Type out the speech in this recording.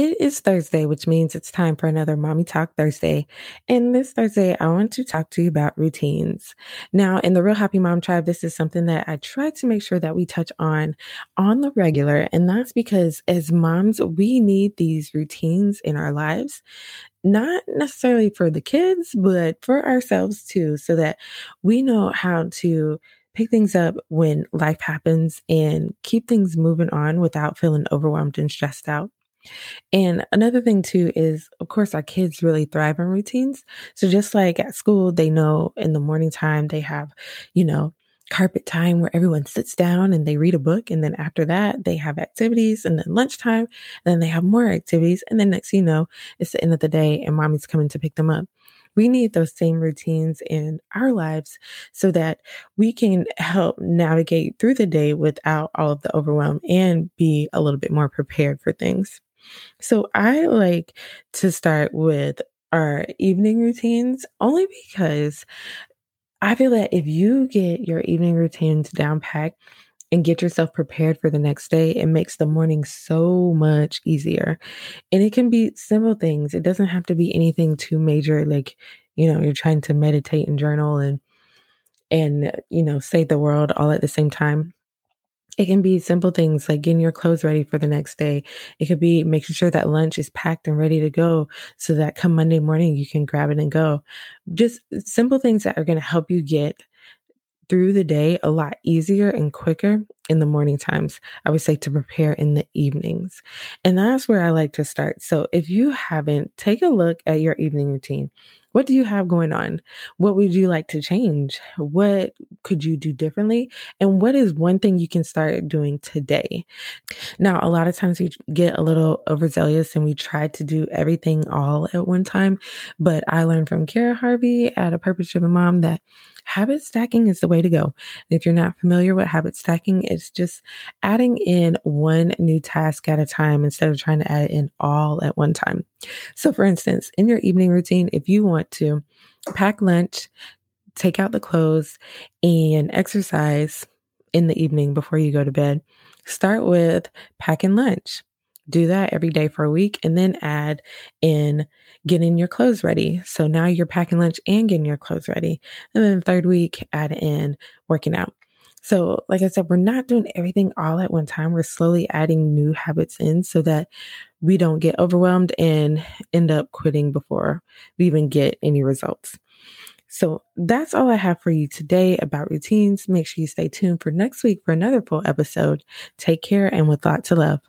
It is Thursday, which means it's time for another Mommy Talk Thursday. And this Thursday, I want to talk to you about routines. Now, in the Real Happy Mom Tribe, this is something that I try to make sure that we touch on on the regular. And that's because as moms, we need these routines in our lives, not necessarily for the kids, but for ourselves too, so that we know how to pick things up when life happens and keep things moving on without feeling overwhelmed and stressed out. And another thing too is, of course, our kids really thrive on routines. So just like at school, they know in the morning time they have, you know, carpet time where everyone sits down and they read a book. And then after that, they have activities and then lunchtime, and then they have more activities. And then next you know, it's the end of the day and mommy's coming to pick them up. We need those same routines in our lives so that we can help navigate through the day without all of the overwhelm and be a little bit more prepared for things. So I like to start with our evening routines only because I feel that if you get your evening routines down packed and get yourself prepared for the next day, it makes the morning so much easier. And it can be simple things. It doesn't have to be anything too major like, you know, you're trying to meditate and journal and and you know, save the world all at the same time. It can be simple things like getting your clothes ready for the next day. It could be making sure that lunch is packed and ready to go so that come Monday morning you can grab it and go. Just simple things that are going to help you get through the day a lot easier and quicker in the morning times. I would say to prepare in the evenings. And that's where I like to start. So if you haven't, take a look at your evening routine. What do you have going on? What would you like to change? What could you do differently? And what is one thing you can start doing today? Now, a lot of times we get a little overzealous and we try to do everything all at one time. But I learned from Kara Harvey at A Purpose Driven Mom that habit stacking is the way to go. If you're not familiar with habit stacking, it's just adding in one new task at a time instead of trying to add it in all at one time. So, for instance, in your evening routine, if you want to pack lunch, take out the clothes, and exercise in the evening before you go to bed, start with packing lunch. Do that every day for a week and then add in getting your clothes ready. So now you're packing lunch and getting your clothes ready. And then the third week, add in working out. So, like I said, we're not doing everything all at one time. We're slowly adding new habits in so that we don't get overwhelmed and end up quitting before we even get any results. So that's all I have for you today about routines. Make sure you stay tuned for next week for another full episode. Take care and with lots of love.